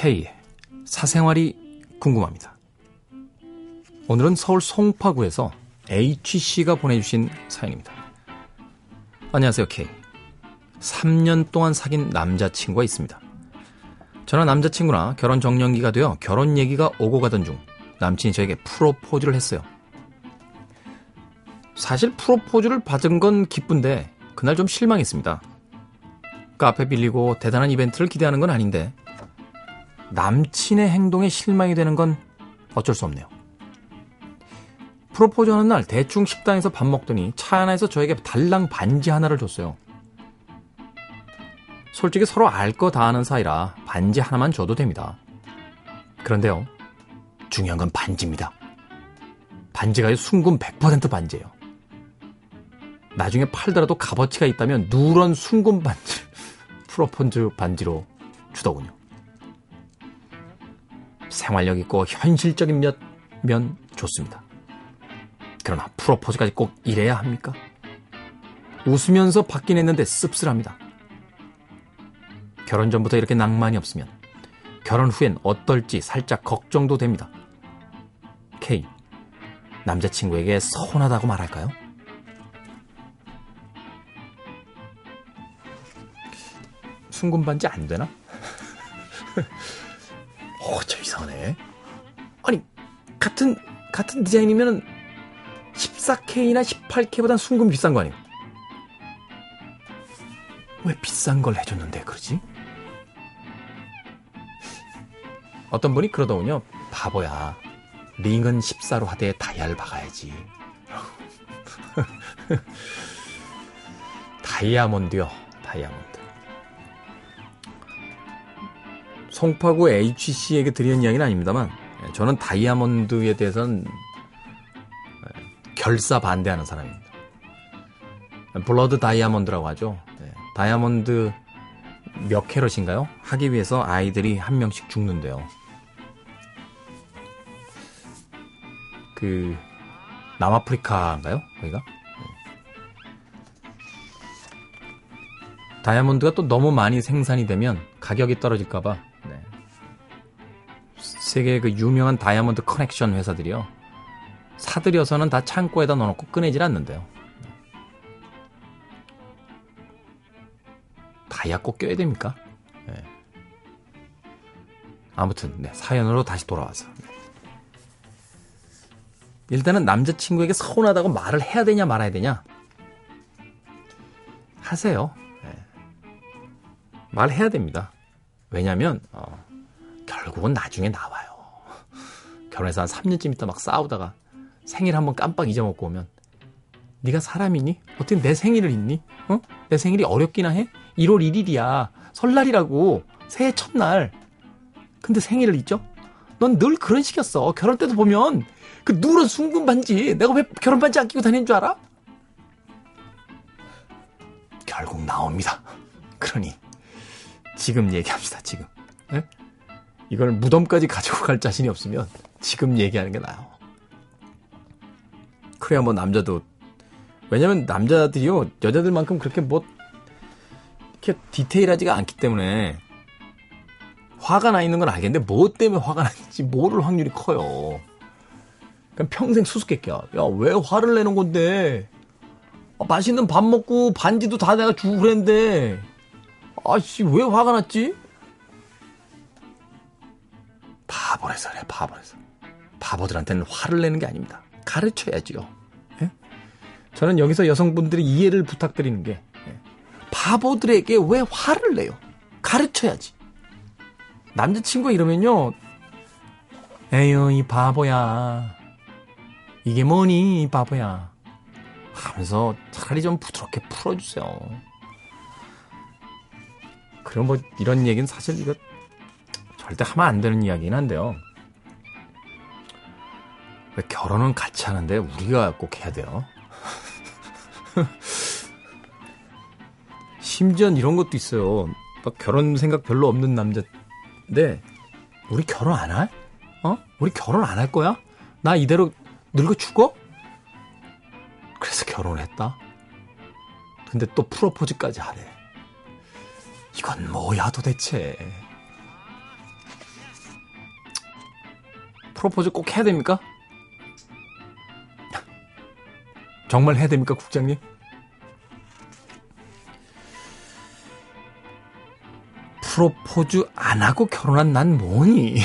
K 사생활이 궁금합니다. 오늘은 서울 송파구에서 H씨가 보내주신 사연입니다. 안녕하세요, K. 3년 동안 사귄 남자친구가 있습니다. 저는 남자친구나 결혼 정년기가 되어 결혼 얘기가 오고 가던 중 남친이 저에게 프로포즈를 했어요. 사실 프로포즈를 받은 건 기쁜데 그날 좀 실망했습니다. 카페 빌리고 대단한 이벤트를 기대하는 건 아닌데 남친의 행동에 실망이 되는 건 어쩔 수 없네요. 프로포즈 하는 날 대충 식당에서 밥 먹더니 차 안에서 저에게 달랑 반지 하나를 줬어요. 솔직히 서로 알 거 다 아는 사이라 반지 하나만 줘도 됩니다. 그런데요. 중요한 건 반지입니다. 반지가 순금 100% 반지예요. 나중에 팔더라도 값어치가 있다면 누런 순금 반지 프로포즈 반지로 주더군요. 생활력 있고 현실적인 몇면 좋습니다. 그러나 프로포즈까지 꼭 이래야 합니까? 웃으면서 받긴 했는데 씁쓸합니다. 결혼 전부터 이렇게 낭만이 없으면 결혼 후엔 어떨지 살짝 걱정도 됩니다. K. 남자친구에게 서운하다고 말할까요? 순금 반지 안 되나? 이상하네. 아니, 같은, 같은 디자인이면 14K나 18K보단 순금 비싼 거 아니에요? 왜 비싼 걸 해줬는데 그러지? 어떤 분이 그러더군요. 바보야. 링은 14로 하되 다이아를 박아야지. 다이아몬드요. 다이아몬드. 송파구 HC에게 드리는 이야기는 아닙니다만 예, 저는 다이아몬드에 대해서는 예, 결사 반대하는 사람입니다. 블러드 다이아몬드라고 하죠. 네. 다이아몬드 몇 캐럿인가요? 하기 위해서 아이들이 한 명씩 죽는데요. 그 남아프리카인가요? 거기가? 네. 다이아몬드가 또 너무 많이 생산이 되면 가격이 떨어질까봐 세계 그 유명한 다이아몬드 커넥션 회사들이요. 사들여서는 다 창고에다 넣어놓고 꺼내질 않는데요. 다이아 꼭 껴야 됩니까? 네. 아무튼 네, 사연으로 다시 돌아와서 네. 일단은 남자친구에게 서운하다고 말을 해야 되냐 말아야 되냐 하세요. 네. 말해야 됩니다. 왜냐하면 어, 결국은 나중에 나와요. 결혼해서 한 3년쯤 있다 막 싸우다가 생일 한번 깜빡 잊어먹고 오면 네가 사람이니? 어떻게 내 생일을 잊니? 어? 내 생일이 어렵기나 해? 1월 1일이야. 설날이라고. 새해 첫날. 근데 생일을 잊죠? 넌 늘 그런 식이었어. 결혼 때도 보면 그 누런 순금 반지 내가 왜 결혼 반지 안 끼고 다니는 줄 알아? 결국 나옵니다. 그러니 지금 얘기합시다. 지금. 네? 이걸 무덤까지 가지고 갈 자신이 없으면 지금 얘기하는 게 나아요. 그래야 뭐 남자도 왜냐면 남자들이요 여자들만큼 그렇게 뭐 이렇게 디테일하지가 않기 때문에 화가 나 있는 건 알겠는데 뭐 때문에 화가 나는지 모를 확률이 커요. 그냥 평생 수수께끼야. 야 왜 화를 내는 건데? 아, 맛있는 밥 먹고 반지도 다 내가 주고 그랬는데 아씨 왜 화가 났지? 바보라서 그래 바보라서. 바보들한테는 화를 내는 게 아닙니다. 가르쳐야지요. 예? 저는 여기서 여성분들이 이해를 부탁드리는 게 예. 바보들에게 왜 화를 내요? 가르쳐야지. 남자친구 이러면요. 에휴 이 바보야. 이게 뭐니 이 바보야. 하면서 차라리 좀 부드럽게 풀어주세요. 그럼 뭐 이런 얘기는 사실 이거 절대 하면 안 되는 이야기긴 한데요. 왜 결혼은 같이 하는데 우리가 꼭 해야 돼요? 심지어 이런 것도 있어요. 막 결혼 생각 별로 없는 남자인데 우리 결혼 안 할? 어? 우리 결혼 안 할 거야? 나 이대로 늙어 죽어? 그래서 결혼했다. 근데 또 프로포즈까지 하래. 이건 뭐야 도대체. 프로포즈 꼭 해야 됩니까? 정말 해야 됩니까, 국장님? 프로포즈 안 하고 결혼한 난 뭐니?